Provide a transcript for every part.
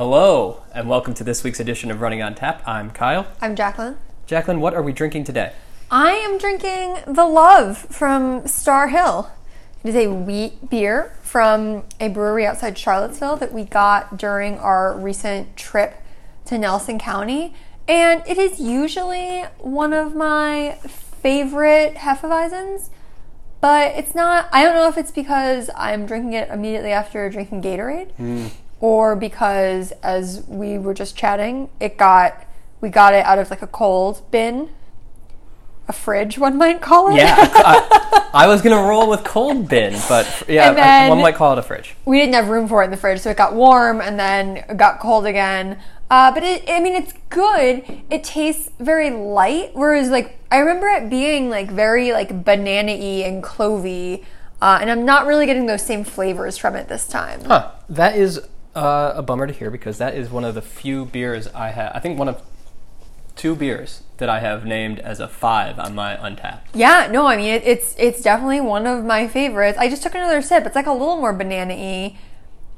Hello, and welcome to this week's edition of Running on Tap. I'm Kyle. I'm Jacqueline. Jacqueline, what are we drinking today? I am drinking the Love from Starr Hill. It is a wheat beer from a brewery outside Charlottesville that we got during our recent trip to Nelson County. And it is usually one of my favorite Hefeweizens, but it's not. I don't know if it's because I'm drinking it immediately after drinking Gatorade hmm. Or because as we were just chatting, it got we got it out of like a cold bin, a fridge, one might call it. Yeah, I, I was gonna roll with cold bin, but yeah, I- one might call it a fridge. we didn't have room for it in the fridge, so it got warm and then it got cold again. Uh, but it, I mean, it's good. It tastes very light, whereas like I remember it being like very like banana-y and clovey, uh, and I'm not really getting those same flavors from it this time. Huh? That is uh, a bummer to hear because that is one of the few beers I have. I think one of two beers that I have named as a five on my Untappd. Yeah, no, I mean it, it's it's definitely one of my favorites. I just took another sip. It's like a little more banana-y.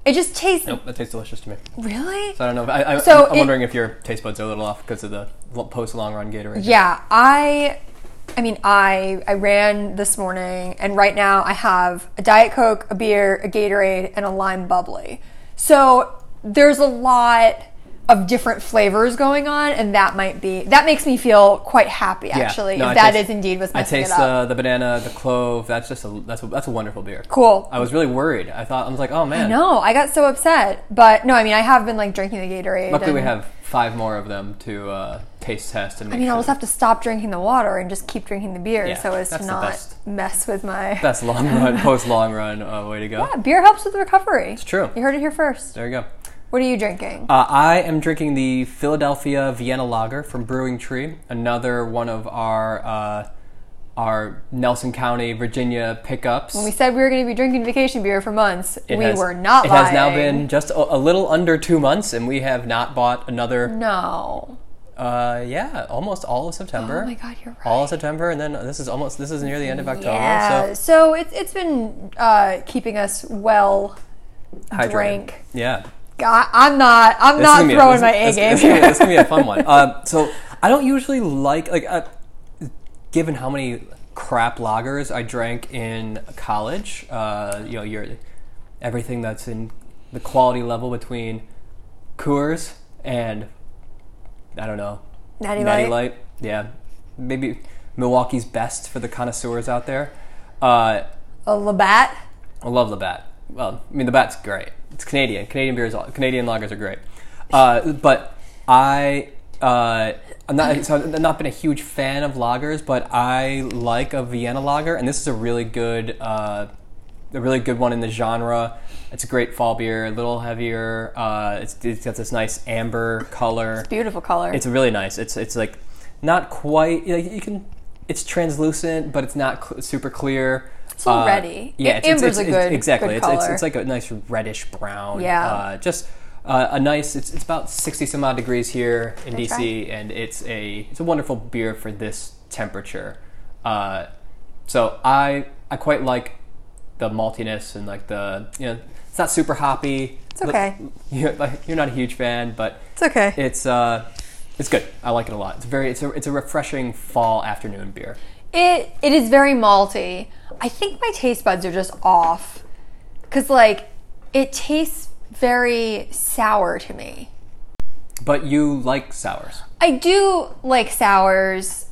It just tastes Nope, that tastes delicious to me. really. So I don't know. If, I, I, So I'm it- wondering if your taste buds are a little off because of the post long run Gatorade. Yeah, I I mean I I ran this morning and right now I have a Diet Coke, a beer, a Gatorade, and a lime bubbly. So there's a lot of different flavors going on and that might be that makes me feel quite happy actually No, if I that is taste- indeed what's I messing taste it up. uh, the banana, the clove. That's just a that's a, that's a wonderful beer. cool. I was really worried. I thought I was like, oh man. no, I got so upset. But no, I mean I have been like drinking the Gatorade. Luckily, we have five more of them to uh, taste test and make I mean, sure I'll just have to stop drinking the water and just keep drinking the beer Yeah, so as to not mess with my. best long run, post long run uh, way to go. Yeah, beer helps with recovery. It's true. You heard it here first. There you go. What are you drinking? Uh, I am drinking the Philadelphia Vienna Lager from Brewing Tree, another one of our uh, our Nelson County, Virginia pickups. When we said we were going to be drinking vacation beer for months. It we has- were not It lying. has now been just a, a little under two months, and we have not bought another. No. Uh, yeah, almost all of September. Oh my god, you're right. All of September, and then this is almost this is near the end of October. yeah. So So, it's it's been uh, keeping us well hydrated. drank. Yeah. God, I'm not. I'm This not gonna a- throwing my A game This, this gonna be a fun one. Uh, so I don't usually like like uh, given how many crap lagers I drank in college. Uh, you know, your everything that's in the quality level between Coors and I don't know Natty Natty Light. Light. Yeah, maybe Milwaukee's best for the connoisseurs out there. Uh, A Labatt. I love Labatt. Well, I mean, the Bat's great. It's Canadian. Canadian beers, Canadian lagers are great. Uh, but I, uh, I'm not. So I've not been a huge fan of lagers, but I like a Vienna lager, and this is a really good, uh, a really good one in the genre. It's a great fall beer, a little heavier. Uh, it's, it's got this nice amber color. Beautiful color. It's really nice. It's it's like not quite. You, you can. It's translucent, but it's not cl- super clear. It's already. yeah, it's, it's, Amber's it's, a good- exactly. good it's, it's color. it's like a nice reddish brown. Yeah. Uh, just uh, a nice. It's, it's about sixty some odd degrees here in That's DC, and it's a it's a wonderful beer for this temperature. Uh, so I I quite like the maltiness and like the you know it's not super hoppy. It's okay. You're, like, you're not a huge fan, but it's okay. it's uh, it's good. I like it a lot. It's very it's a it's a refreshing fall afternoon beer. It it is very malty. I think my taste buds are just off because like it tastes very sour to me. But you like sours. I do like sours.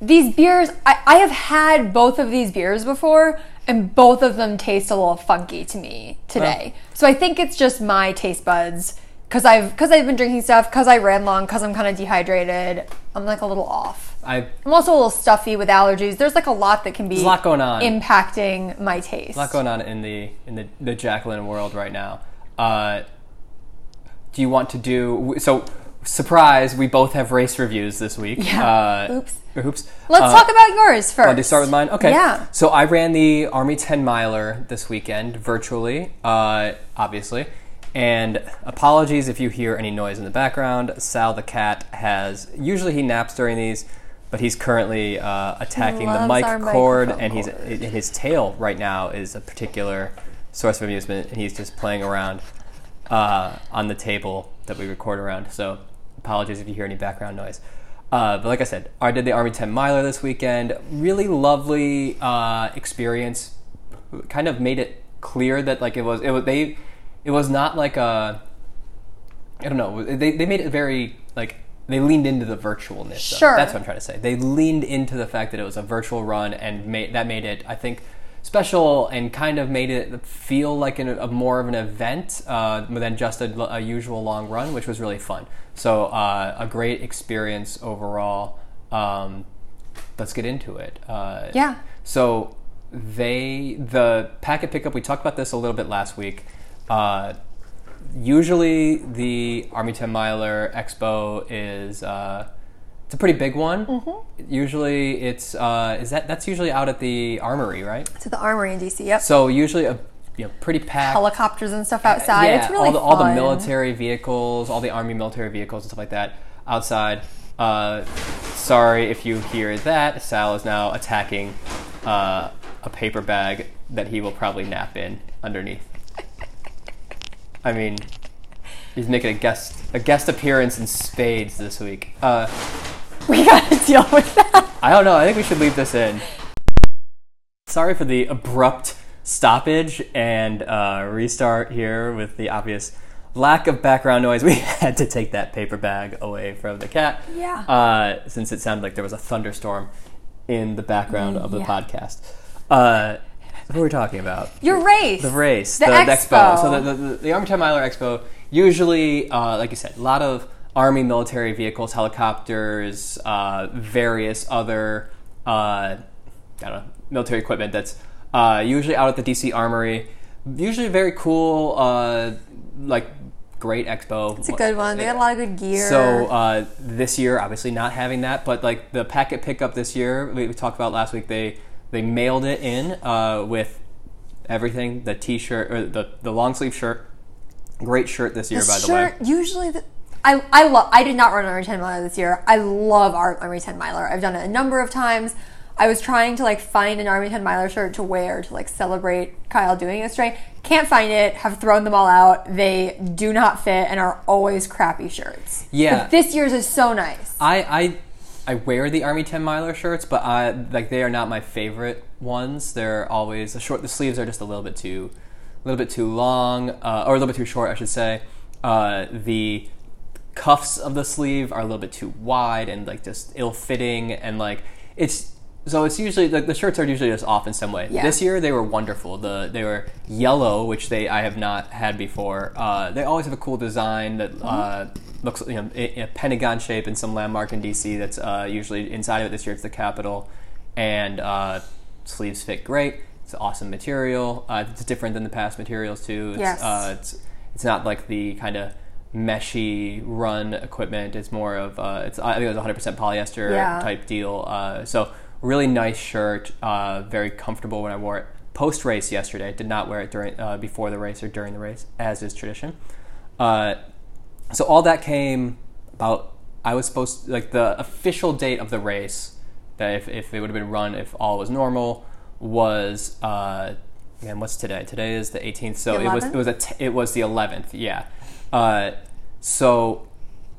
These beers, I, I have had both of these beers before, and both of them taste a little funky to me today. so I think it's just my taste buds because I've because I've been drinking stuff because I ran long because I'm kind of dehydrated. I'm like a little off. I I'm also a little stuffy with allergies. There's like a lot that can be There's a lot going on. impacting my taste. a lot going on in the in the, the Jacqueline world right now. Uh, do you want to do so? Surprise! We both have race reviews this week. Yeah. Uh, Oops. Oops. Let's Uh, talk about yours first. Want to start with mine? Okay. Yeah. So I ran the Army 10 miler this weekend virtually, uh, obviously. And apologies if you hear any noise in the background. Sal the cat has, usually he naps during these, but he's currently uh, attacking the mic cord, and he's cord. and his tail right now is a particular source of amusement, and he's just playing around uh, on the table. that we record around. So apologies if you hear any background noise. Uh, but like I said, I did the Army 10 miler this weekend. Really lovely uh, experience. Kind of made it clear that like it was it was they it was not like a I don't know they they made it very like they leaned into the virtualness. Sure. that's what I'm trying to say. They leaned into the fact that it was a virtual run and made that made it I think special and kind of made it feel like an, a more of an event uh, than just a, a usual long run, which was really fun. So uh, a great experience overall. Um, let's get into it. Uh, Yeah. So they the packet pickup. We talked about this a little bit last week. Usually the Army 10 miler expo is uh, it's a pretty big one. Mm-hmm. Usually it's uh, is that that's usually out at the armory, right? To the armory in DC. Yep. So usually a you know pretty packed. Helicopters and stuff outside. yeah, it's really all the all the military vehicles, all the army military vehicles and stuff like that outside. Uh, sorry if you hear that. Sal is now attacking uh, a paper bag that he will probably nap in underneath. I mean, he's making a guest a guest appearance in spades this week. Uh, We gotta deal with that. I don't know. I think we should leave this in. Sorry for the abrupt stoppage and uh, restart here with the obvious lack of background noise. We had to take that paper bag away from the cat. Yeah. Uh, since it sounded like there was a thunderstorm in the background of the Yeah. podcast. Uh, what were we talking about? Your race. The race, The the, expo. So the, the, the, 10 Miler Expo, usually, uh, like you said, a lot of Army military vehicles, helicopters, uh, various other, uh, I don't know, military equipment that's uh, usually out at the DC Armory. Usually very cool, uh, like great expo. It's a good one. They got a lot of good gear. So uh, this year, obviously not having that, but like the packet pickup this year, we, we talked about last week. They they mailed it in uh, with everything: the t-shirt or the the long sleeve shirt. Great shirt this year, The by the way. Usually, the, I I love. I did not run an Army 10 miler this year. I love our Army 10 miler. I've done it a number of times. I was trying to like find an Army 10 miler shirt to wear to like celebrate Kyle doing this train. Can't find it. Have thrown them all out. They do not fit and are always crappy shirts. Yeah. But this year's is so nice. I, I I wear the Army 10 miler shirts, but I like they are not my favorite ones. They're always the short. The sleeves are just a little bit too, a little bit too long, uh, or a little bit too short, I should say. Uh, the cuffs of the sleeve are a little bit too wide and like just ill-fitting, and like it's so it's usually like the shirts are usually just off in some way. Yeah. This year they were wonderful. The they were yellow, which they I have not had before. Uh, they always have a cool design that uh, looks you know in a pentagon shape in some landmark in DC. That's uh, usually inside of it. This year it's the Capitol, and uh, sleeves fit great. It's awesome material. Uh, it's different than the past materials too. It's, Yes. uh, it's it's not like the kind of meshy run equipment. It's more of uh, it's I think it was 100 percent polyester Yeah. type deal. Uh, so really nice shirt. Uh, very comfortable when I wore it post race yesterday. Did not wear it during uh, before the race or during the race, as is tradition. Uh, so all that came about. I was supposed to, like the official date of the race that if, if it would have been run if all was normal was uh, man what's today? Today is the 18th. So The it was it was a t- it was the 11th. Yeah. Uh, so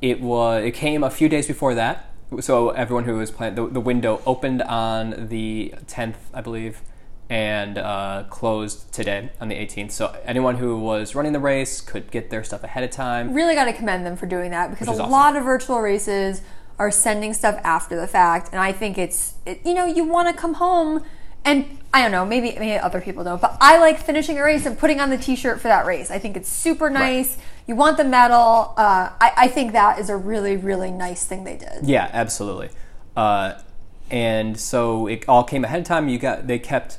it was it came a few days before that. So everyone who was playing the, the window opened on the 10th, I believe, and uh, closed today on the 18th. So anyone who was running the race could get their stuff ahead of time. really got to commend them for doing that because a awesome. lot of virtual races are sending stuff after the fact, and I think it's it, you know you want to come home and I don't know maybe maybe other people don't, but I like finishing a race and putting on the T-shirt for that race. I think it's super nice. You want the medal. Uh, I, I think that is a really really nice thing they did. Yeah, absolutely. Uh, and so it all came ahead of time. You got they kept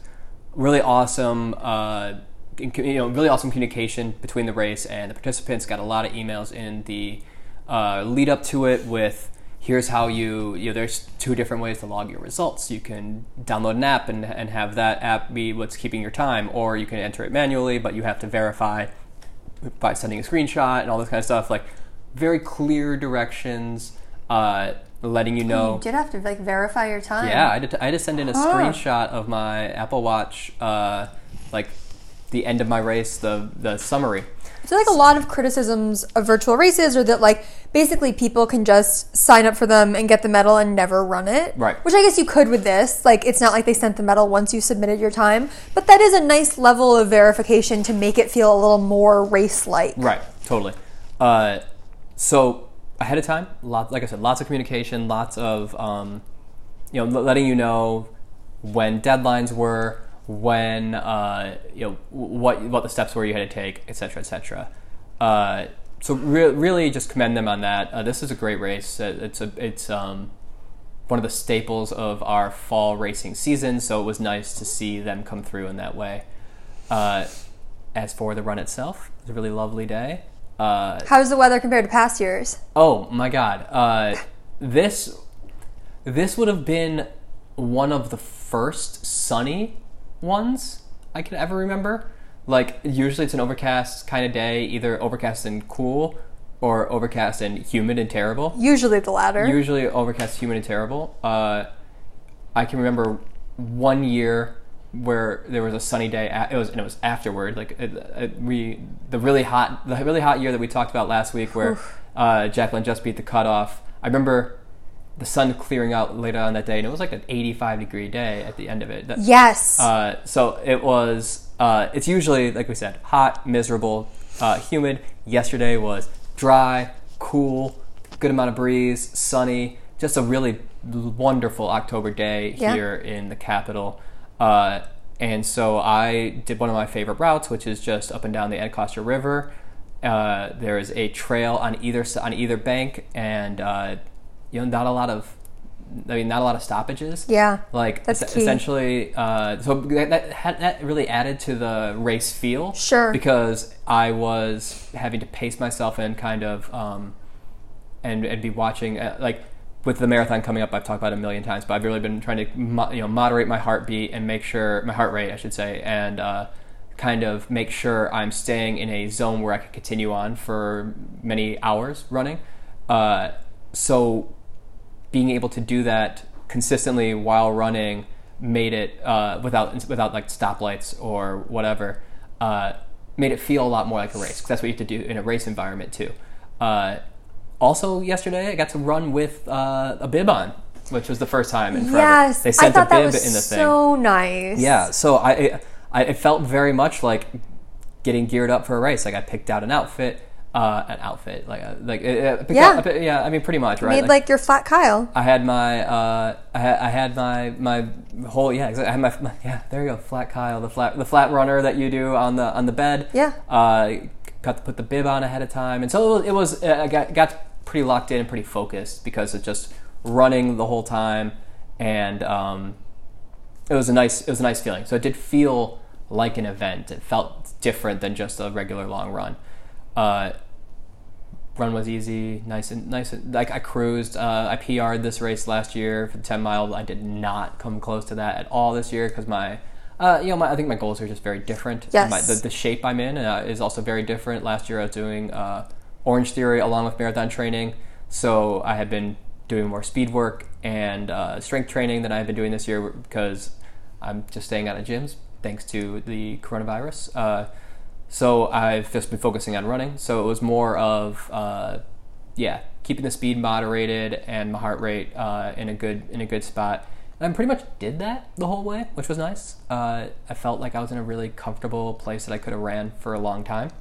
really awesome, uh, you know, really awesome communication between the race and the participants. Got a lot of emails in the uh, lead up to it with here's how you you know there's two different ways to log your results. You can download an app and and have that app be what's keeping your time, or you can enter it manually, but you have to verify by sending a screenshot and all this kind of stuff. Like very clear directions, uh, letting you know. You did have to like verify your time. Yeah, I had, to, I had to send in a screenshot of my Apple Watch, uh, like the end of my race, the the summary. I feel like a lot of criticisms of virtual races are that like basically people can just sign up for them and get the medal and never run it. Right. Which I guess you could with this. Like it's not like they sent the medal once you submitted your time, but that is a nice level of verification to make it feel a little more race like. Right, totally. Uh, so ahead of time, lot, like I said, lots of communication, lots of um, you know, l- letting you know when deadlines were, when uh, you know what what the steps were you had to take, et cetera, et cetera. Uh, so re- really, just commend them on that. Uh, this is a great race. Uh, It's a it's um, one of the staples of our fall racing season. So it was nice to see them come through in that way. Uh, as for the run itself, it was a really lovely day. Uh, How's the weather compared to past years? Oh my god. Uh, this this would have been one of the first sunny ones I can ever remember. Like usually it's an overcast kind of day, either overcast and cool or overcast and humid and terrible. Usually the latter. Usually overcast, humid, and terrible. Uh, I can remember one year where there was a sunny day. It was and it was afterward. Like it, it, we, the really hot, the really hot year that we talked about last week, where uh, Jacqueline just beat the cutoff. I remember the sun clearing out later on that day, and it was like an 85 degree day at the end of it. That- yes. uh, so it was. Uh, it's usually like we said, hot, miserable, uh, humid. Yesterday was dry, cool, good amount of breeze, sunny. Just a really wonderful October day Yeah. here in the capital. Uh, and so I did one of my favorite routes, which is just up and down the Anacostia River. Uh, there is a trail on either on either bank, and uh, you know, not a lot of, I mean, not a lot of stoppages. yeah. Like That's es- essentially, uh, so that that, that really added to the race feel. Sure. Because I was having to pace myself and kind of, um, and and be watching uh, like with the marathon coming up. I've talked about it a million times, but I've really been trying to mo- you know moderate my heartbeat and make sure my heart rate, I should say, and uh, kind of make sure I'm staying in a zone where I can continue on for many hours running. Uh, so being able to do that consistently while running made it uh, without without like stoplights or whatever uh, made it feel a lot more like a race because that's what you have to do in a race environment too. Uh, also, yesterday I got to run with uh, a bib on, which was the first time in forever. Yes. they I sent a thought that bib was in the thing. so nice. Yeah, so I, I it felt very much like getting geared up for a race. Like I picked out an outfit, uh, an outfit, like a, like it, it, Yeah. out- yeah. I mean, pretty much, right? Made like your flat Kyle. I had my, uh, I had, I had my, my whole, yeah, exactly. I had my, my, yeah, there you go, flat Kyle, the flat, the flat runner that you do on the, on the bed. Yeah. Uh, got to put the bib on ahead of time, and so it was, it was uh, I got, got pretty locked in and pretty focused because of just running the whole time, and um, it was a nice, it was a nice feeling. So it did feel like an event. It felt different than just a regular long run. Uh, run was easy, nice and nice. And, like I cruised. Uh, I PR'd this race last year for the 10 mile. I did not come close to that at all this year because my, uh, you know, my, I think my goals are just very different. Yes. My, the, the shape I'm in uh, is also very different. Last year I was doing uh, Orange Theory along with marathon training, so I had been doing more speed work and uh, strength training than I've been doing this year because I'm just staying out of gyms thanks to the coronavirus. So I've just been focusing on running. So it was more of, uh, yeah, keeping the speed moderated and my heart rate uh, in a good in a good spot. And I pretty much did that the whole way, which was nice. Uh, I felt like I was in a really comfortable place that I could have ran for a long time,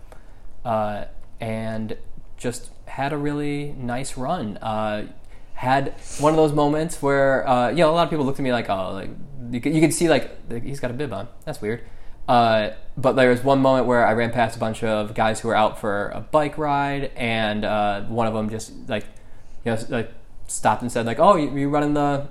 uh, and just had a really nice run. Uh, had one of those moments where uh, you know a lot of people looked at me like, oh, like you could, you could see like he's got a bib on. That's weird. Uh, but there was one moment where I ran past a bunch of guys who were out for a bike ride, and uh, one of them just like, you know, like stopped and said like, "Oh, you, you running the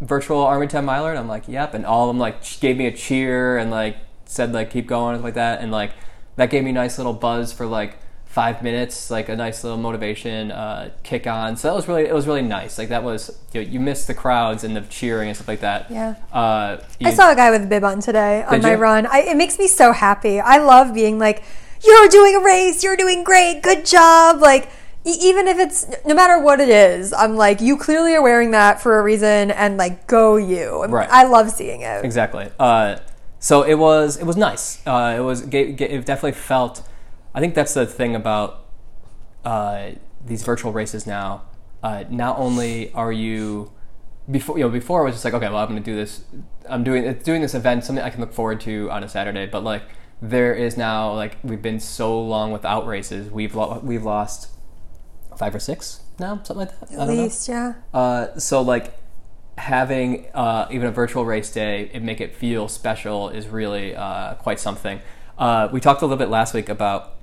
virtual Army 10 miler?" And I'm like, "Yep." And all of them like gave me a cheer and like said like, "Keep going," like that, and like that gave me a nice little buzz for like five minutes, like a nice little motivation uh, kick on. So that was really it was really nice. Like that was you, know, you missed the crowds and the cheering and stuff like that. Yeah. Uh, I saw a guy with a bib on today on my you? run. I, it makes me so happy. I love being like, "You're doing a race. You're doing great. Good job." Like e- even if it's no matter what it is, I'm like, "You clearly are wearing that for a reason," and like, go you. And Right. I love seeing it. Exactly. Uh, so it was it was nice. Uh, it was it definitely felt. I think that's the thing about uh, these virtual races now. Uh, not only are you before you know before it was just like okay well I'm going to do this I'm doing it's doing this event something I can look forward to on a Saturday but like there is now like we've been so long without races we've lo- we've lost five or six now something like that I At don't know. least, yeah. Uh, so like having uh, even a virtual race day and make it feel special is really uh, quite something. Uh, we talked a little bit last week about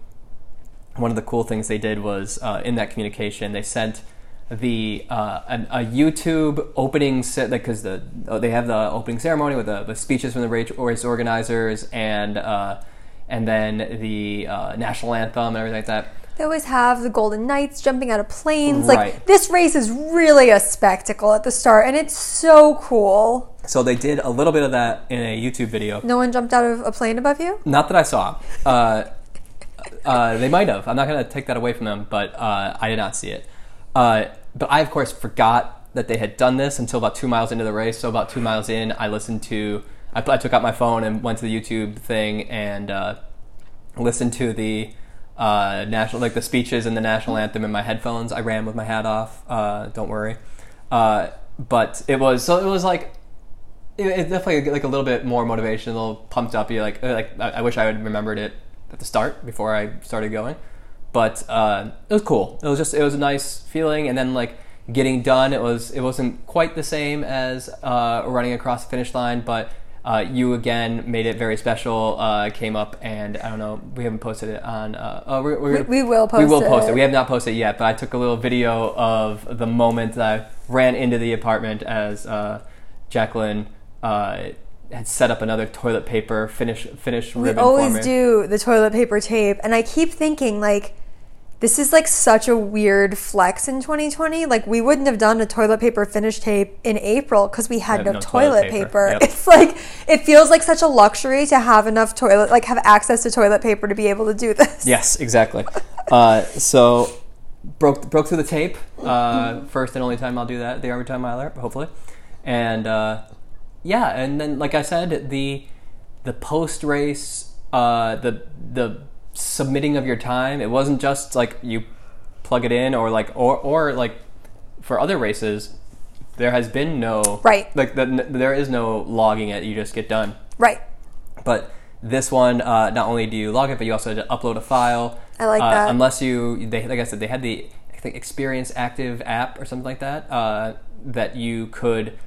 one of the cool things they did was uh, in that communication they sent the uh, an, a YouTube opening set because the oh, they have the opening ceremony with the, the speeches from the race race organizers and uh, and then the uh, national anthem and everything like that. They always have the Golden Knights jumping out of planes. Right. Like this race is really a spectacle at the start, and it's so cool. So they did a little bit of that in a YouTube video. No one jumped out of a plane above you. Not that I saw. Uh, uh, they might have. I'm not going to take that away from them, but uh, I did not see it. Uh, but I, of course, forgot that they had done this until about two miles into the race. So about two miles in, I listened to. I, I took out my phone and went to the YouTube thing and uh, listened to the uh, national, like the speeches and the national anthem in my headphones. I ran with my hat off. Uh, don't worry. But it was so. It was like it, it's definitely like a little bit more motivational, pumped up. You like like I wish I had remembered it at the start before I started going, but uh, it was cool. It was just it was a nice feeling, and then like getting done, it was it wasn't quite the same as uh, running across the finish line, but. Uh, you again made it very special. Uh, came up and I don't know. We haven't posted it on. Uh, oh, we're, we're gonna, We- we will We will post post it. it. We have not posted it yet, but I took a little video of the moment that I ran into the apartment as uh, Jacqueline uh, had set up another toilet paper finish finish We ribbon for always do the toilet paper tape, and I keep thinking like. This is like such a weird flex in 2020. Like we wouldn't have done a toilet paper finish tape in April because we had no, no toilet, toilet paper. paper. Yep. It's like it feels like such a luxury to have enough toilet, like have access to toilet paper to be able to do this. Yes, exactly. uh, so broke broke through the tape. Uh, first and only time I'll do that. The every time miler, hopefully. And uh, yeah, and then like I said, the the post race, uh, the the submitting of your time. It wasn't just like you plug it in or like or or like for other races. There has been no Right. Like the, there is no logging it. You just get done. Right. But this one, uh, not only do you log it, but you also have to upload a file. I like uh, that. Unless you, they, like I said, they had the I think Experience Active app or something like that uh, that you could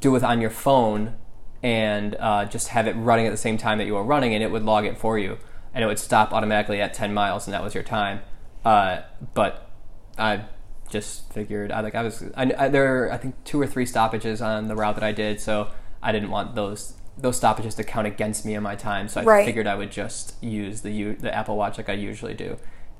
do it on your phone and uh, just have it running at the same time that you were running, and it would log it for you, and it would stop automatically at 10 miles, and that was your time. Uh, but I just figured I like I was I, I, there were I think two or three stoppages on the route that I did, so I didn't want those those stoppages to count against me in my time. So I Right. figured I would just use the the Apple Watch like I usually do.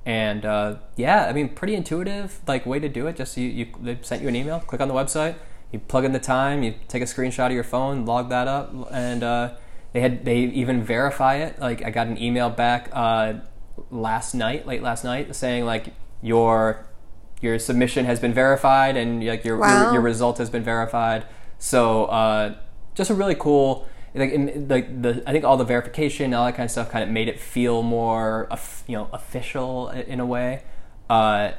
And uh, yeah, I mean, pretty intuitive like way to do it. Just you, you they sent you an email, click on the website, you plug in the time, you take a screenshot of your phone, log that up, and uh, they had they even verify it. Like I got an email back uh, last night, late last night, saying like your your submission has been verified and like your Wow. your, your result has been verified. So uh, just a really cool. Like, in, like the, I think all the verification, all that kind of stuff, kind of made it feel more, you know, official in a way. Uh,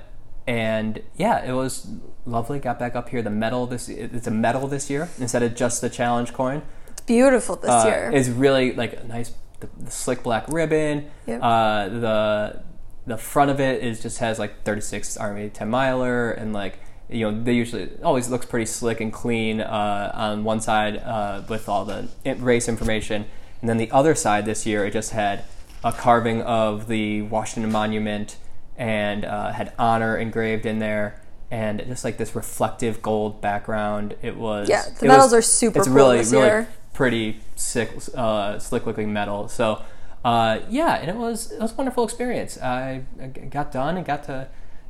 and yeah, it was lovely. Got back up here. The medal this, it's a medal this year instead of just the challenge coin It's beautiful this uh, year. It's really like a nice the, the slick black ribbon. Yep. Uh, the the front of it is just has like 36 Army 10 miler and like you know they usually always looks pretty slick and clean uh, on one side uh, with all the race information and then the other side this year it just had a carving of the Washington Monument and uh, had honor engraved in there and just like this reflective gold background it was Yeah, the medals was- are super it's cool really really year. pretty sick, uh, slick looking metal. So, uh, yeah, and it was it was a wonderful experience. I, I got done and got to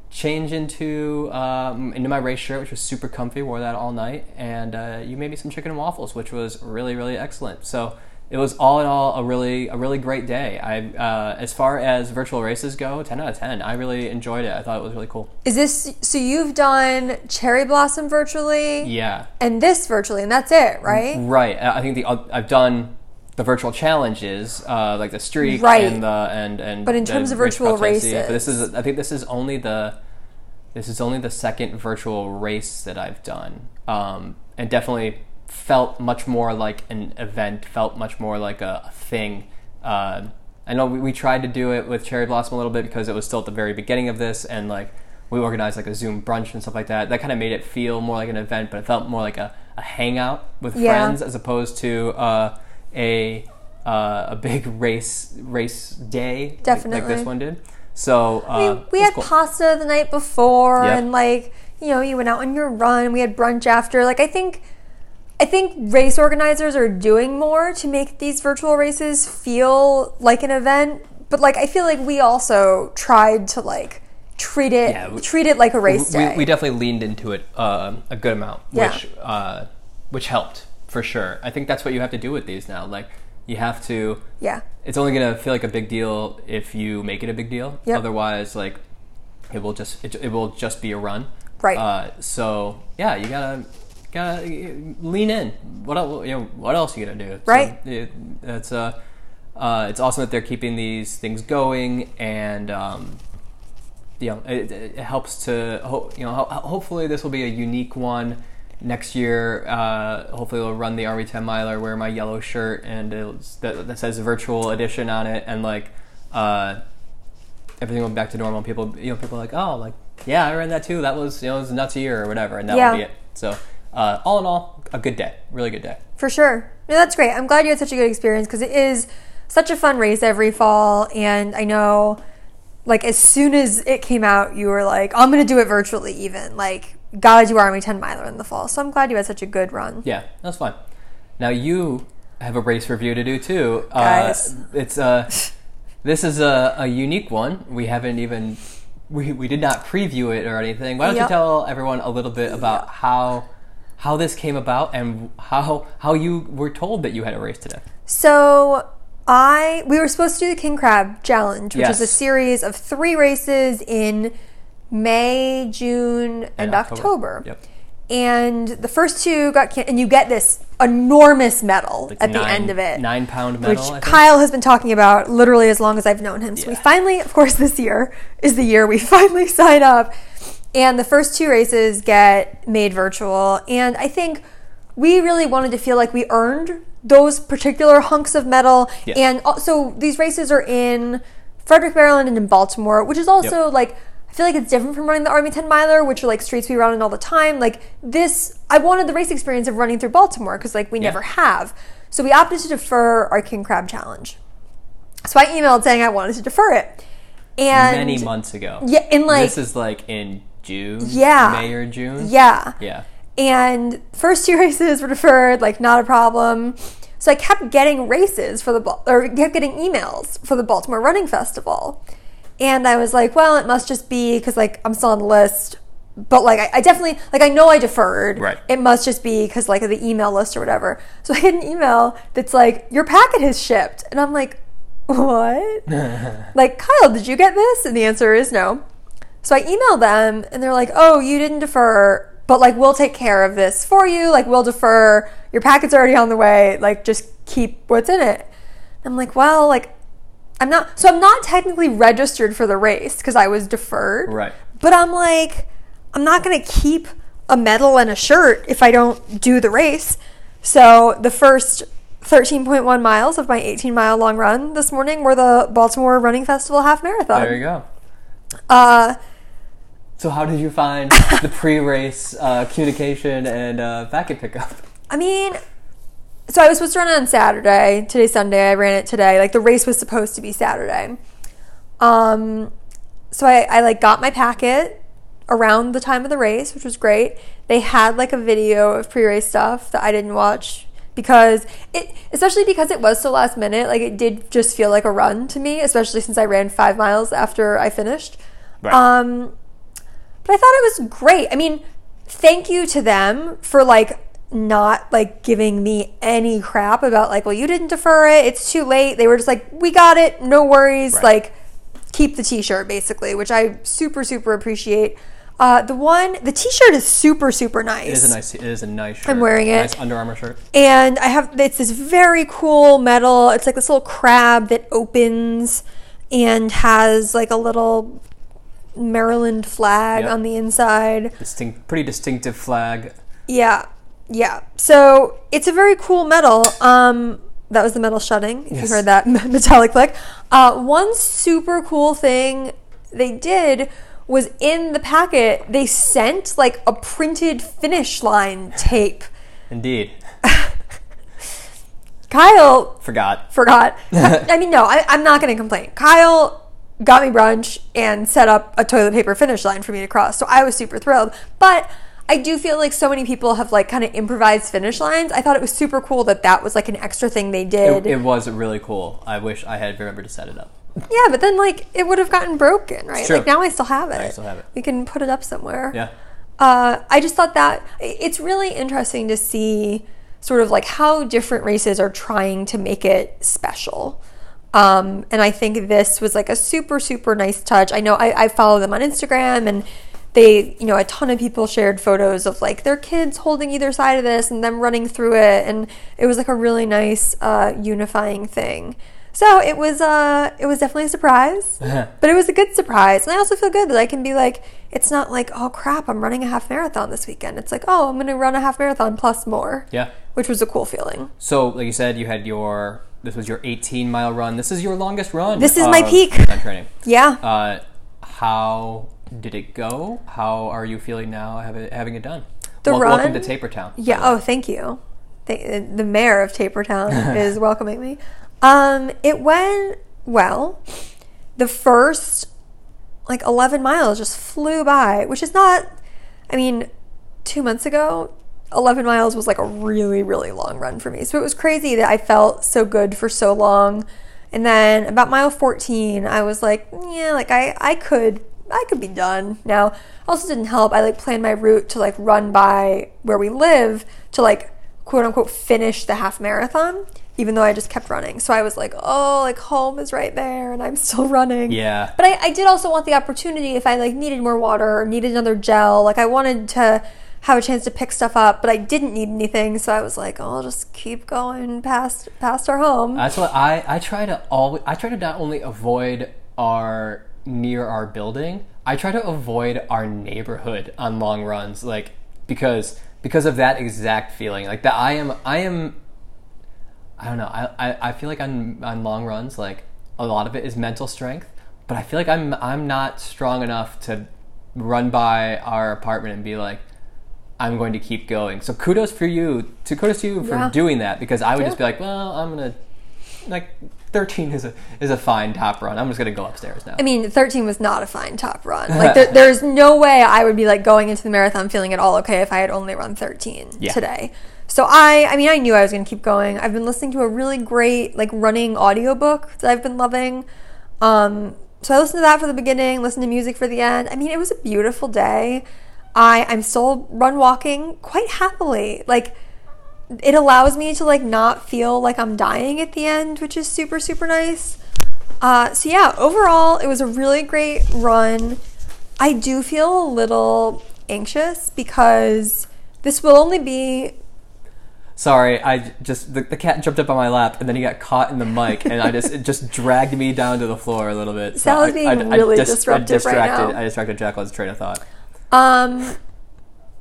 change into um, into my race shirt, which was super comfy. Wore that all night, and uh, you made me some chicken and waffles, which was really really excellent. So. It was all in all a really a really great day. I uh, as far as virtual races go, ten out of ten. I really enjoyed it. I thought it was really cool. Is this so? You've done Cherry Blossom virtually, Yeah, and this virtually, and that's it, right? Right. I think the I've done the virtual challenges, uh, like the streak Right. and the and and. But in terms of virtual races. but this is I think this is only the this is only the second virtual race that I've done, um, and definitely felt much more like an event. Felt much more like a, a thing. Uh, I know we, we tried to do it with Cherry Blossom a little bit because it was still at the very beginning of this, and like we organized like a Zoom brunch and stuff like that. That kind of made it feel more like an event, but it felt more like a, a hangout with Yeah. friends as opposed to uh, a uh, a big race race day like- like this one did. So uh, mean, we had cool. pasta the night before, Yep. and like you know, you went out on your run. We had brunch after. Like I think, I think race organizers are doing more to make these virtual races feel like an event. But like I feel like we also tried to like treat it Yeah, we- treat it like a race we, day. we definitely leaned into it uh, a good amount, Yeah. which uh, which helped for sure. I think that's what you have to do with these now. Like you have to. yeah, It's only gonna feel like a big deal if you make it a big deal. Yep. Otherwise, like it will just it, it will just be a run. Right. Uh, so yeah, you gotta gotta lean in. What else? You know, what else you gonna do? So, Right. it, it's uh, uh, it's awesome that they're keeping these things going, and um, you know, it, it helps to ho- you know. Ho- hopefully, this will be a unique one next year. Uh, hopefully, they'll run the Army Ten Miler, wear my yellow shirt, and it's, that, that says virtual edition on it, and like uh, everything went back to normal. People, you know, people are like, oh, like yeah, I ran that too. That was you know, it was a nuts year or whatever, and that Yeah. will be it. So, uh, all in all, a good day, really good day. for sure. No, that's great. I'm glad you had such a good experience because it is such a fun race every fall, and I know. Like as soon as it came out, you were like, "I'm gonna do it virtually." Even like, gotta do Army 10 miler in the fall. So I'm glad you had such a good run. Yeah, that's fine. Now you have a race review to do too, Guys. Uh, it's uh, this is a, a unique one. We haven't even we, we did not preview it or anything. Why don't you tell everyone a little bit about how how this came about and how how you were told that you had a race today? So I we were supposed to do the King Crab Challenge, which is a series of three races in May, June, and, October. Yep. And the first two got can- and you get this enormous medal Like at the end of it. nine pound which medal. Think. Kyle has been talking about literally as long as I've known him. So we finally, of course, this year is the year we finally sign up. And the first two races get made virtual. And I think we really wanted to feel like we earned those particular hunks of metal. Yes. And also, these races are in Frederick, Maryland, and in Baltimore, which is also Yep. like, I feel like it's different from running the Army 10 miler, which are like streets we run in all the time. Like this, I wanted the race experience of running through Baltimore because like we Yeah. never have. So we opted to defer our King Crab Challenge. So I emailed saying I wanted to defer it. And Many months ago. Yeah, in like this is like in June. Yeah. May or June. yeah. Yeah. And first two races were deferred, like not a problem. So I kept getting races for the or kept getting emails for the Baltimore Running Festival, and I was like, well, it must just be because like I'm still on the list. But like I, I definitely like I know I deferred. Right. It must just be because like of the email list or whatever. So I get an email that's like your packet has shipped, and I'm like, what? like Kyle, did you get this? And the answer is no. So I emailed them and they're like, oh, you didn't defer, but like we'll take care of this for you. Like we'll defer. Your packet's already on the way. Like just keep what's in it. I'm like, well, like I'm not. So I'm not technically registered for the race because I was deferred. Right. But I'm like, I'm not gonna keep a medal and a shirt if I don't do the race. So the first 13.1 miles of my 18 mile long run this morning were the Baltimore Running Festival half marathon. There you go. Uh, So how did you find the pre-race uh, communication and uh, packet pickup? I mean, so I was supposed to run it on Saturday. Today's Sunday. I ran it today. Like the race was supposed to be Saturday. Um, so I, I like got my packet around the time of the race, which was great. They had like a video of pre-race stuff that I didn't watch because it, especially because it was so last minute. Like it did just feel like a run to me, especially since I ran five miles after I finished. Right. Um, but I thought it was great. I mean, thank you to them for like not like giving me any crap about like, well, you didn't defer it. It's too late. They were just like, we got it. No worries. Right. Like, keep the t-shirt basically, which I super super appreciate. Uh, the one, the T-shirt is super super nice. It is a nice. It is a nice. shirt. I'm wearing it. Nice Under Armour shirt. and I have it's this very cool metal. It's like this little crab that opens and has like a little Maryland flag Yep. on the inside. Distinct, pretty distinctive flag. Yeah, yeah. So it's a very cool metal. Um, that was the metal shutting. If Yes. you heard that metallic click. Uh, one super cool thing they did was in the packet they sent like a printed finish line tape. Indeed. Kyle Forgot. forgot. I mean, no, I, I'm not going to complain. Kyle got me brunch and set up a toilet paper finish line for me to cross, so I was super thrilled. But I do feel like so many people have like kind of improvised finish lines. I thought it was super cool that that was like an extra thing they did. It, it was really cool. I wish I had remembered to set it up. yeah, but then like it would have gotten broken, right? Like now I still have it. I still have it. We can put it up somewhere. Yeah. uh, I just thought that it's really interesting to see sort of like how different races are trying to make it special. Um, and I think this was like a super, super nice touch. I know I, I follow them on Instagram and they, you know, a ton of people shared photos of like their kids holding either side of this and them running through it. And it was like a really nice, uh, unifying thing. So it was, uh, it was definitely a surprise, but it was a good surprise. And I also feel good that I can be like, it's not like, oh crap, I'm running a half marathon this weekend. It's like, oh, I'm going to run a half marathon plus more. Yeah. Which was a cool feeling. So, like you said, you had your. This was your 18 mile run. This is your longest run. This is my peak. training. Yeah. Uh, how did it go? How are you feeling now having it, having it done? The Wel- Welcome to Taper Town. Yeah. Oh, thank you. The, the mayor of Tapertown is welcoming me. Um, it went well. The first like 11 miles just flew by, which is not. I mean, two months ago, 11 miles was like a really, really long run for me. So it was crazy that I felt so good for so long. And then about mile 14, I was like, yeah, like I, I could, I could be done now. Also didn't help. I like planned my route to like run by where we live to like quote unquote finish the half marathon, even though I just kept running. So I was like, oh, like home is right there and I'm still running. Yeah. But I, I did also want the opportunity if I like needed more water or needed another gel. Like I wanted to have a chance to pick stuff up, but I didn't need anything. So I was like, oh, I'll just keep going past past our home. That's what I I try to always I try to not only avoid our near our building, I try to avoid our neighborhood on long runs, like because because of that exact feeling. Like that I am I am I don't know, I, I, I feel like on on long runs, like a lot of it is mental strength, but I feel like I'm I'm not strong enough to run by our apartment and be like, I'm going to keep going. So kudos for you. To kudos to you for Yeah. doing that because I would Yeah. just be like, well, I'm gonna like 13 is a is a fine top run. I'm just gonna go upstairs now. I mean, 13 was not a fine top run. Like, there, there's no way I would be like going into the marathon feeling at all okay if I had only run 13 Yeah. today. So I, I mean, I knew I was going to keep going. I've been listening to a really great like running audiobook that I've been loving. Um, so I listened to that for the beginning, listened to music for the end. I mean, it was a beautiful day. I, I'm still run walking quite happily. Like, it allows me to like not feel like I'm dying at the end, which is super super nice. Uh, so yeah, overall it was a really great run. I do feel a little anxious because this will only be Sorry, I just the, the cat jumped up on my lap and then he got caught in the mic and I just it just dragged me down to the floor a little bit. So Sal's I- being I- I really dis- I disruptive right distracted, now. I distracted Jacqueline's train of thought. Um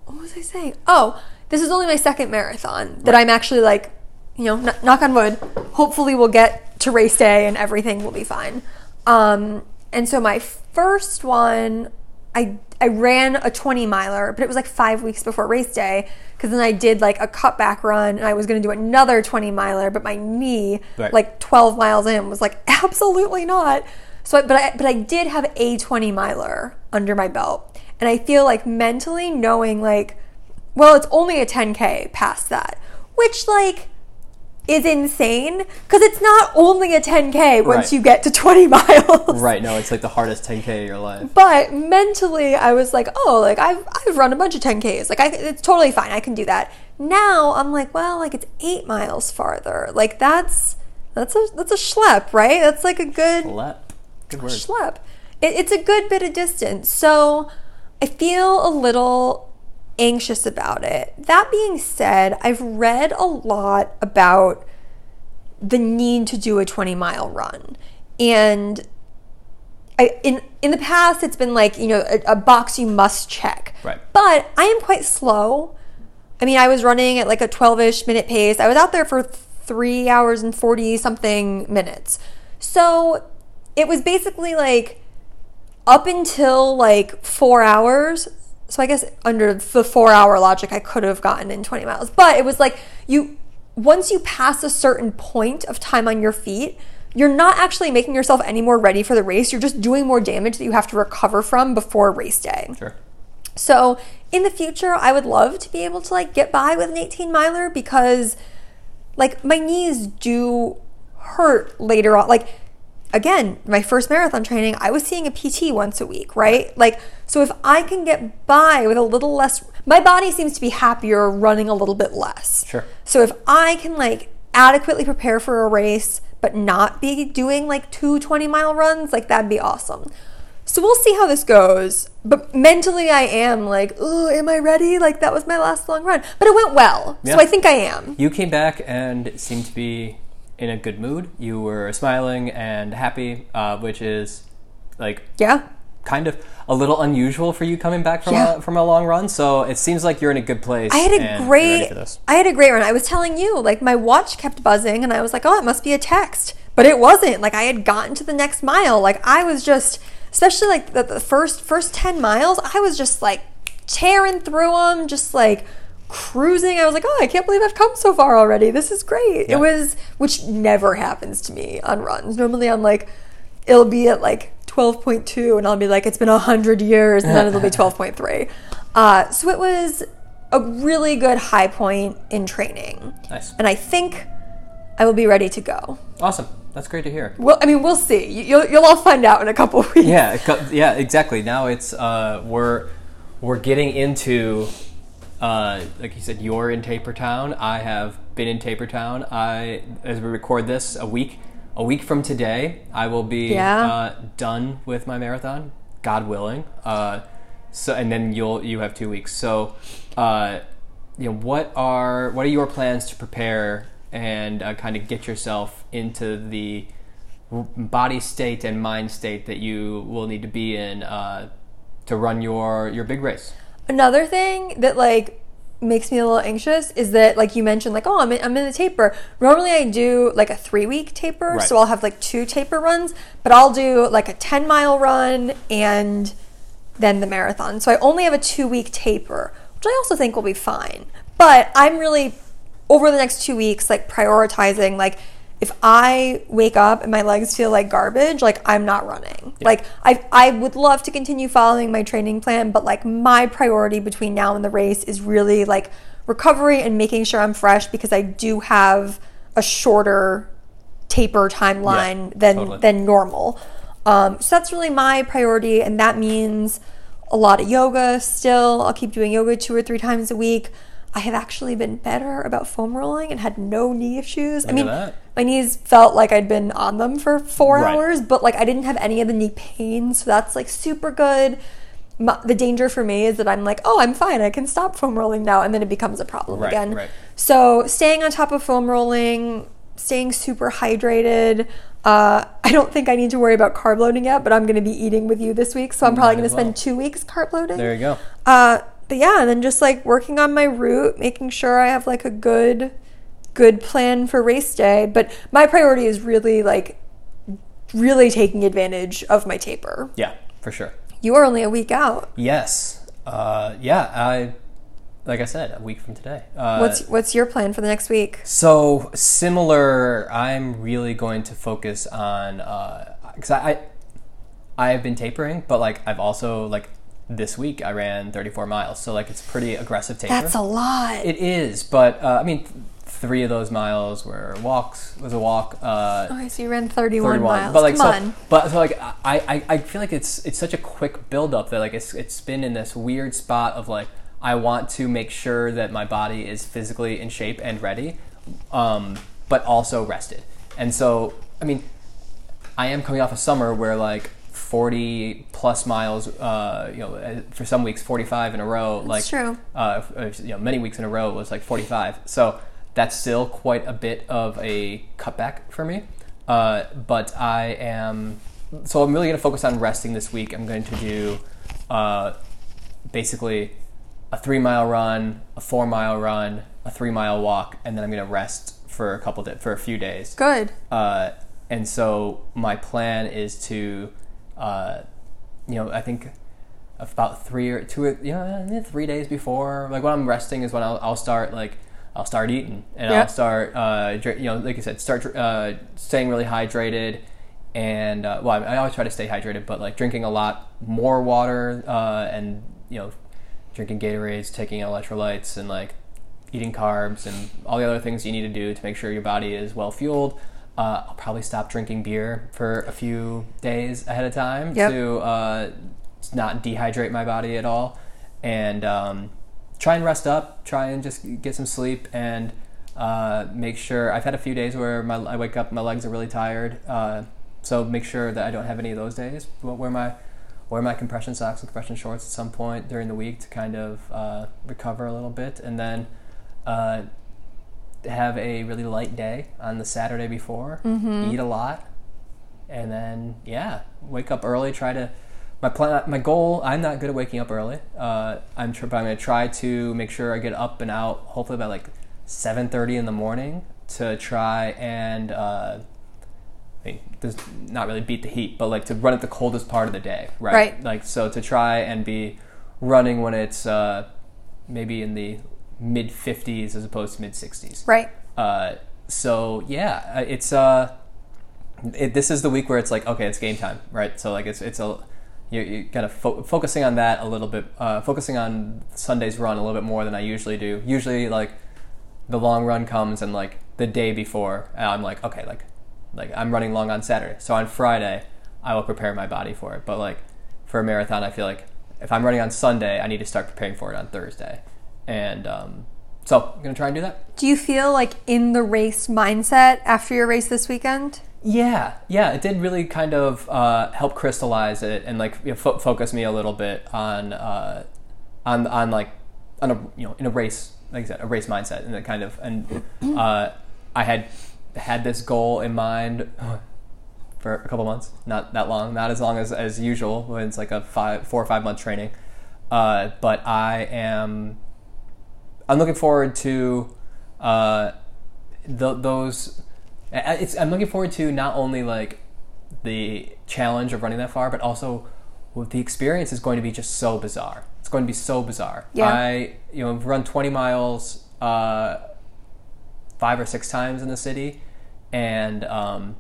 what was I saying? Oh, this is only my second marathon that I'm actually like, you know, kn- knock on wood. Hopefully, we'll get to race day and everything will be fine. Um, and so my first one, I I ran a 20 miler, but it was like five weeks before race day because then I did like a cutback run and I was going to do another 20 miler, but my knee, Right. like 12 miles in, was like absolutely not. So, I, but I but I did have a 20 miler under my belt, and I feel like mentally knowing like, well, it's only a 10k past that, which like is insane because it's not only a 10k once Right. you get to 20 miles. Right, no, it's like the hardest 10k of your life. But mentally, I was like, oh, like I've I've run a bunch of 10ks. Like I, it's totally fine. I can do that. Now I'm like, well, like it's eight miles farther. Like that's that's a that's a schlep, right? That's like a good Let. Good word. schlep. It, it's a good bit of distance. So I feel a little anxious about it. That being said, I've read a lot about the need to do a 20 mile run. And I, in in the past, it's been like you know a, a box you must check. Right. But I am quite slow. I mean, I was running at like a 12ish minute pace. I was out there for three hours and 40 something minutes. So it was basically like up until like four hours. So I guess under the four hour logic, I could have gotten in 20 miles. But it was like you, once you pass a certain point of time on your feet, you're not actually making yourself any more ready for the race. You're just doing more damage that you have to recover from before race day. Sure. So in the future, I would love to be able to like get by with an 18 miler because like my knees do hurt later on. Like again, my first marathon training, I was seeing a PT once a week, right? Like so if I can get by with a little less my body seems to be happier running a little bit less. Sure. So if I can like adequately prepare for a race but not be doing like two 20 mile runs, like that'd be awesome. So we'll see how this goes. But mentally, I am like, oh, am I ready? Like that was my last long run, but it went well, Yeah. so I think I am. You came back and seemed to be in a good mood. You were smiling and happy, uh, which is like Yeah, kind of a little unusual for you coming back from Yeah. a, from a long run. So it seems like you're in a good place. I had a and you're ready great. I had a great run. I was telling you, like my watch kept buzzing, and I was like, oh, it must be a text, but it wasn't. Like I had gotten to the next mile. Like I was just, especially like the, the first first ten miles, I was just like tearing through them, just like cruising. I was like, oh, I can't believe I've come so far already. This is great. Yeah. It was, which never happens to me on runs. Normally, I'm like, it'll be at like 12.2, and I'll be like, it's been 100 years, and then it'll be 12.3. Uh, so it was a really good high point in training. Nice. And I think I will be ready to go. Awesome. That's great to hear. Well, I mean, we'll see. You- You'll, you'll all find out in a couple weeks. Yeah, yeah, exactly. Now it's uh, we're we're getting into uh, like you said, you're in Tapertown. I have been in Tapertown. I as we record this a week a week from today, I will be Yeah. uh, done with my marathon, God willing. Uh, so and then you'll you have two weeks. So uh, you know what are what are your plans to prepare and uh, kind of get yourself into the body state and mind state that you will need to be in uh, to run your your big race. Another thing that like makes me a little anxious is that like you mentioned like oh I'm in, I'm in the taper. Normally I do like a 3 week taper, Right. so I'll have like two taper runs, but I'll do like a 10 mile run and then the marathon. So I only have a 2 week taper, which I also think will be fine. But I'm really over the next 2 weeks like prioritizing like if I wake up and my legs feel like garbage, like I'm not running. Like I I would love to continue following my training plan, but like my priority between now and the race is really like recovery and making sure I'm fresh because I do have a shorter taper timeline Yeah, than totally. than normal. Um, so that's really my priority, and that means a lot of yoga still. I'll keep doing yoga two or three times a week. I have actually been better about foam rolling and had no knee issues. I Look at mean. My knees felt like I'd been on them for four Right. hours, but like I didn't have any of the knee pain, so that's like super good. My, the danger for me is that I'm like, oh, I'm fine. I can stop foam rolling now, and then it becomes a problem Right, again. right. So staying on top of foam rolling, staying super hydrated. Uh, I don't think I need to worry about carb loading yet, but I'm going to be eating with you this week, so I'm probably going to well. spend two weeks carb loading. There you go. Uh, but yeah, and then just like working on my route, making sure I have like a good, good plan for race day. But my priority is really like, really taking advantage of my taper. Yeah, for sure. You are only a week out. Yes. Uh, yeah. I like I said, a week from today. Uh, What's what's your plan for the next week? So similar, I'm really going to focus on because I, I I've been tapering, but like I've also like this week I ran 34 miles, so like it's pretty aggressive taper. That's a lot. it is, but uh, I mean, three of those miles were walks. Was a walk. Uh, okay, so you ran 31, 31. miles. But like, Come so, on. but so like, I, I, I feel like it's it's such a quick build up that like it's it's been in this weird spot of like I want to make sure that my body is physically in shape and ready, um, but also rested. And so, I mean, I am coming off a summer where like 40 plus miles, uh, you know, uh, for some weeks 45 in a row. like true. Uh, you know, many weeks in a row it was like 45. So that's still quite a bit of a cutback for me. Uh, but I am, so I'm really going to focus on resting this week. I'm going to do uh, basically a three mile run, a four mile run, a three mile walk, and then I'm going to rest for a couple da for a few days. Good. Uh, and so my plan is to, uh, you know, I think about three or two, you know, three days before, like when I'm resting is when I'll, I'll start like I'll start eating and. I'll start, uh, you know, like I said, start uh, staying really hydrated. And uh, well, I, I always try to stay hydrated, but like drinking a lot more water uh, and you know, drinking Gatorades, taking electrolytes, and like eating carbs and all the other things you need to do to make sure your body is well fueled. Uh, I'll probably stop drinking beer for a few days ahead of time Yep. to uh, not dehydrate my body at all, and um, try and rest up. Try and just get some sleep and uh, make sure. I've had a few days where my I wake up, my legs are really tired. Uh, so make sure that I don't have any of those days. But wear my wear my compression socks and compression shorts at some point during the week to kind of uh, recover a little bit, and then uh, have a really light day on the Saturday before. Eat a lot, and then yeah, wake up early. Try to my plan. My goal. I'm not good at waking up early. Uh, I'm tr- but I'm going to try to make sure I get up and out. Hopefully by like 7:30 in the morning to try and. Uh, I mean, not really beat the heat, but like to run at the coldest part of the day, right? Right. Like so to try and be running when it's uh, maybe in the mid 50s as opposed to mid 60s. Right. Uh, so yeah, it's uh, it, this is the week where it's like okay, it's game time, right? So like it's it's a you you kind of fo- focusing on that a little bit, uh, focusing on Sunday's run a little bit more than I usually do. Usually like the long run comes and like the day before, I'm like okay, like like I'm running long on Saturday, so on Friday I will prepare my body for it. But like for a marathon, I feel like if I'm running on Sunday, I need to start preparing for it on Thursday, and um, so I'm gonna try and do that. Do you feel like in the race mindset after your race this weekend? Yeah, yeah, it did really kind of uh, help crystallize it and like you know, fo- focus me a little bit on uh, on on like on a you know in a race like I said a race mindset and that kind of and uh, I had had this goal in mind for a couple months, not that long, not as long as as usual when it's like a five four or five month training, uh, but I am I'm looking forward to uh, th- those. It's, I'm looking forward to not only like the challenge of running that far, but also the experience is going to be just so bizarre. It's going to be so bizarre. Yeah. I you know run 20 miles uh, five or six times in the city, and um,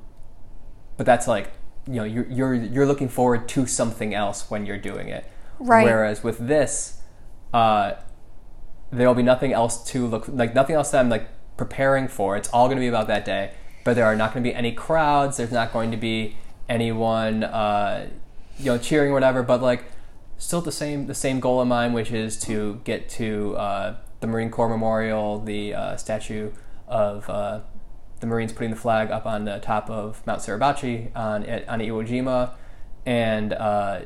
but that's like you know you're you're you're looking forward to something else when you're doing it. Right. Whereas with this, uh, there will be nothing else to look like nothing else that I'm like preparing for. It's all going to be about that day. There are not going to be any crowds. There's not going to be anyone, uh, you know, cheering or whatever. But like, still the same the same goal in mind, which is to get to uh, the Marine Corps Memorial, the uh, statue of uh, the Marines putting the flag up on the top of Mount Suribachi on on Iwo Jima, and uh,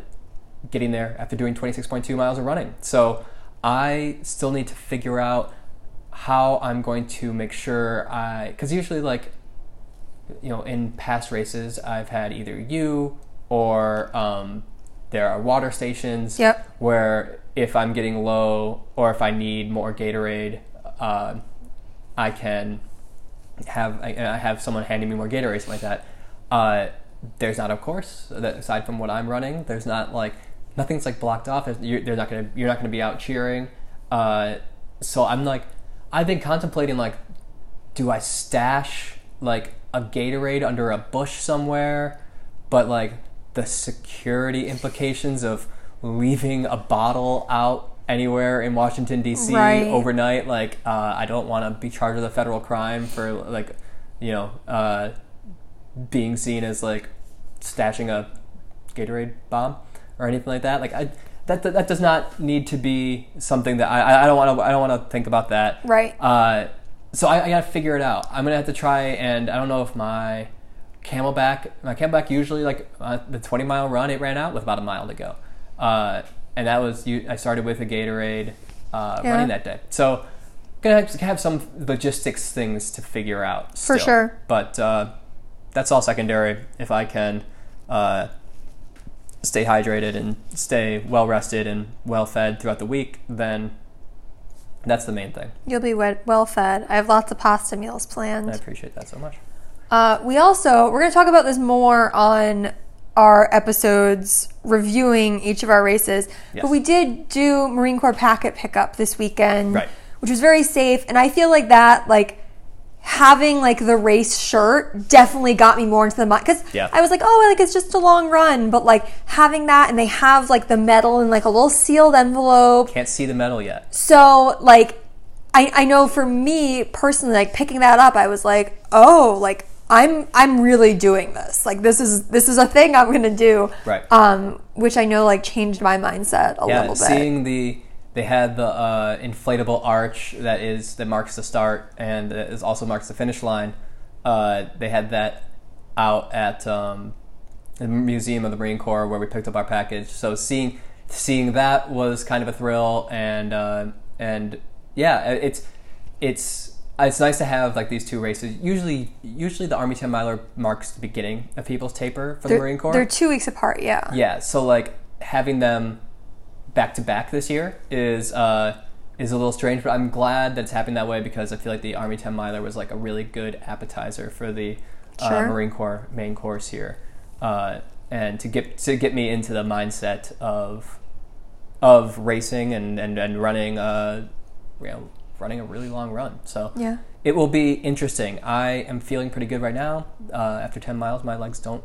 getting there after doing 26.2 miles of running. So I still need to figure out how I'm going to make sure I, because usually like, you know, in past races I've had either you or um, there are water stations Yep. where if I'm getting low or if I need more Gatorade, uh, I can have I, I have someone handing me more Gatorade, something like that. Uh, there's not, of course, that aside from what I'm running, there's not like nothing's like blocked off. You're, they're not gonna you're not gonna be out cheering. Uh, so I'm like, I've been contemplating like, do I stash like a Gatorade under a bush somewhere? But like the security implications of leaving a bottle out anywhere in Washington D.C. Right. overnight, like uh, I don't want to be charged with a federal crime for like, you know, uh, being seen as like stashing a Gatorade bomb or anything like that. Like I, that, that that does not need to be something that I I don't want to I don't want to think about that. Right. Uh, so I, I got to figure it out. I'm gonna have to try, and I don't know if my CamelBak, my CamelBak usually like uh, the 20 mile run, it ran out with about a mile to go, uh, and that was you. I started with a Gatorade uh, Yeah. running that day, so gonna have, have some logistics things to figure out For sure. But uh, that's all secondary. If I can uh, stay hydrated and stay well rested and well fed throughout the week, then that's the main thing. You'll be well fed. I have lots of pasta meals planned. I appreciate that so much. Uh, we also we're going to talk about this more on our episodes reviewing each of our races. Yes. But we did do Marine Corps packet pickup this weekend, Right. which was very safe, and I feel like that like having like the race shirt definitely got me more into the because Yeah. I was like, oh, like it's just a long run, but like having that and they have like the medal in like a little sealed envelope. Can't see the medal yet. So like I, I know for me personally, like picking that up, I was like, oh, like I'm I'm really doing this. Like this is this is a thing I'm gonna do. Right. Um, which I know like changed my mindset a yeah, little bit. seeing the they had the uh, inflatable arch that is that marks the start and is also marks the finish line. Uh, they had that out at um, the Museum of the Marine Corps where we picked up our package. So seeing seeing that was kind of a thrill, and uh, and yeah, it's it's it's nice to have like these two races. Usually, usually the Army Ten Miler marks the beginning of people's taper for they're, the Marine Corps. they're two weeks apart. Yeah. Yeah, so like having them back to back this year is uh, is a little strange, but I'm glad that it's happening that way because I feel like the Army 10 miler was like a really good appetizer for the uh, Marine Corps main course here, uh, and to get to get me into the mindset of of racing and and, and running uh, you know running a really long run. So Yeah. it will be interesting. I am feeling pretty good right now. Uh, after 10 miles, my legs don't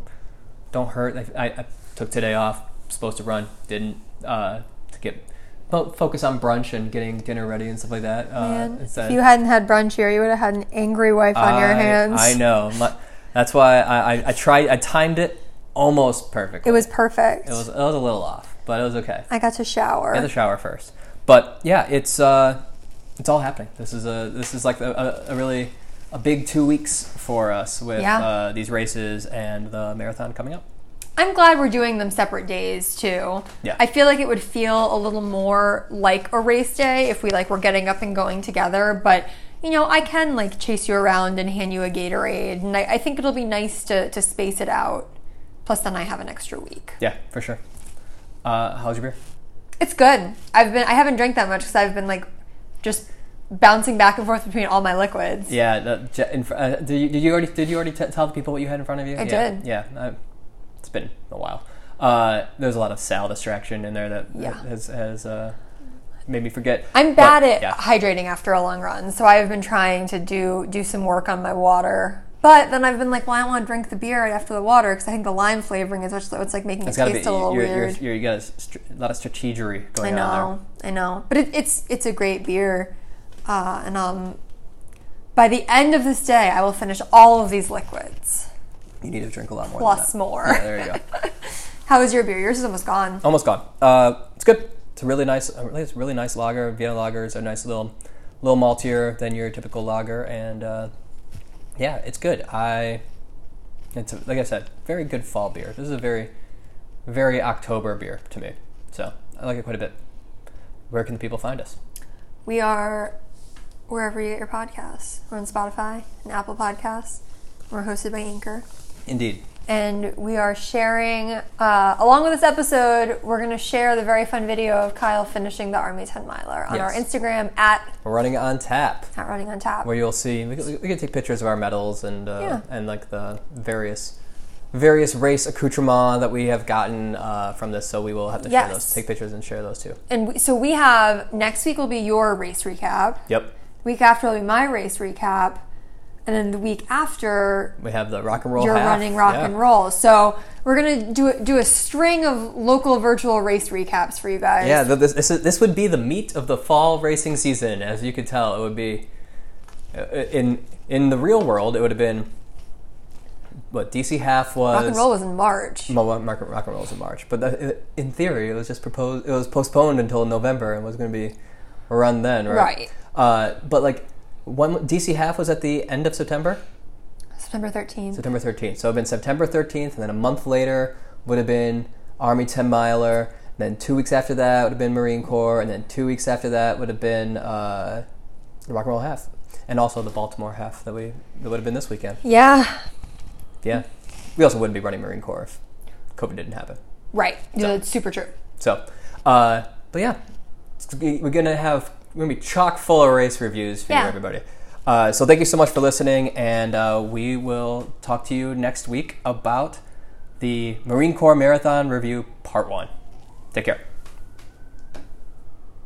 don't hurt. I, I, I took today off. Supposed to run, didn't. Uh, to get focus on brunch and getting dinner ready and stuff like that. Uh, Man, instead. if you hadn't had brunch here, you would have had an angry wife on your hands. I know. My, that's why I, I, I tried. I timed it almost perfectly. It was perfect. It was. It was a little off, but it was okay. I got to shower. I had the shower first, but yeah, it's uh, it's all happening. This is a this is like a, a, a really a big two weeks for us with Yeah. uh, these races and the marathon coming up. I'm glad we're doing them separate days too. Yeah. I feel like it would feel a little more like a race day if we like were getting up and going together, but you know, I can like chase you around and hand you a Gatorade, and I, I think it'll be nice to, to space it out. Plus, then I have an extra week. Yeah, for sure. Uh, how's your beer? It's good. I've been I haven't drank that much because I've been like just bouncing back and forth between all my liquids. Yeah, the, in, uh, did you did you already did you already t- tell the people what you had in front of you? I yeah, did. Yeah, uh, it's been a while. Uh, there's a lot of Sal distraction in there that Yeah. has has uh, made me forget. I'm But, bad at yeah. hydrating after a long run, so I've been trying to do do some work on my water. But then I've been like, well, I want to drink the beer right after the water because I think the lime flavoring is what's it's like making it It's gotta taste be a little you're, weird. you're, you got a, str- a lot of strategery I going on there. know, I know, but it, it's it's a great beer, uh, and um, by the end of this day, I will finish all of these liquids You need to drink a lot more. plus more. Yeah, there you go. How is your beer? Yours is almost gone. Almost gone. Uh, it's good. It's a really nice, a really, it's really nice lager. Vienna lagers are nice little, little maltier than your typical lager, and uh, yeah, it's good. I, it's a, like I said, very good fall beer. This is a very, very October beer to me. So I like it quite a bit. Where can the people find us? We are wherever you get your podcasts. We're on Spotify and Apple Podcasts. We're hosted by Anchor. Indeed. and we are sharing uh, along with this episode we're going to share the very fun video of kyle finishing the army 10 miler on our instagram at, We're running on tap. at running on tap where you'll see we can, we can take pictures of our medals and uh, Yeah. and like the various various race accoutrements that we have gotten uh, from this. So we will have to share Yes. those, take pictures and share those too. and we, so we have next week will be your race recap Yep. week after will be my race recap and then the week after We have the rock and roll. you're half. running rock Yeah. and roll so we're going to do, do a string of local virtual race recaps for you guys Yeah, this, this this would be the meat of the fall racing season, as you could tell. It would be uh, in in the real world. It would have been what DC half was. rock and roll was in march well, Rock, rock and roll was in March, but that, in theory, it was just proposed. It was postponed until November and was going to be run then, right? Right. Uh, but like, one DC half was at the end of September. September 13th. September 13th. So it would have been September 13th, and then a month later would have been Army 10 miler. And then two weeks after that would have been Marine Corps, and then two weeks after that would have been uh, the Rock and Roll Half, and also the Baltimore Half that we that would have been this weekend. yeah. Yeah, we also wouldn't be running Marine Corps if COVID didn't happen. Right. Yeah, that's super true. So, uh, but yeah, we're gonna have we're gonna be chock full of race reviews for you, Yeah. everybody. Uh, so thank you so much for listening, and uh, we will talk to you next week about the Marine Corps Marathon Review Part One. Take care.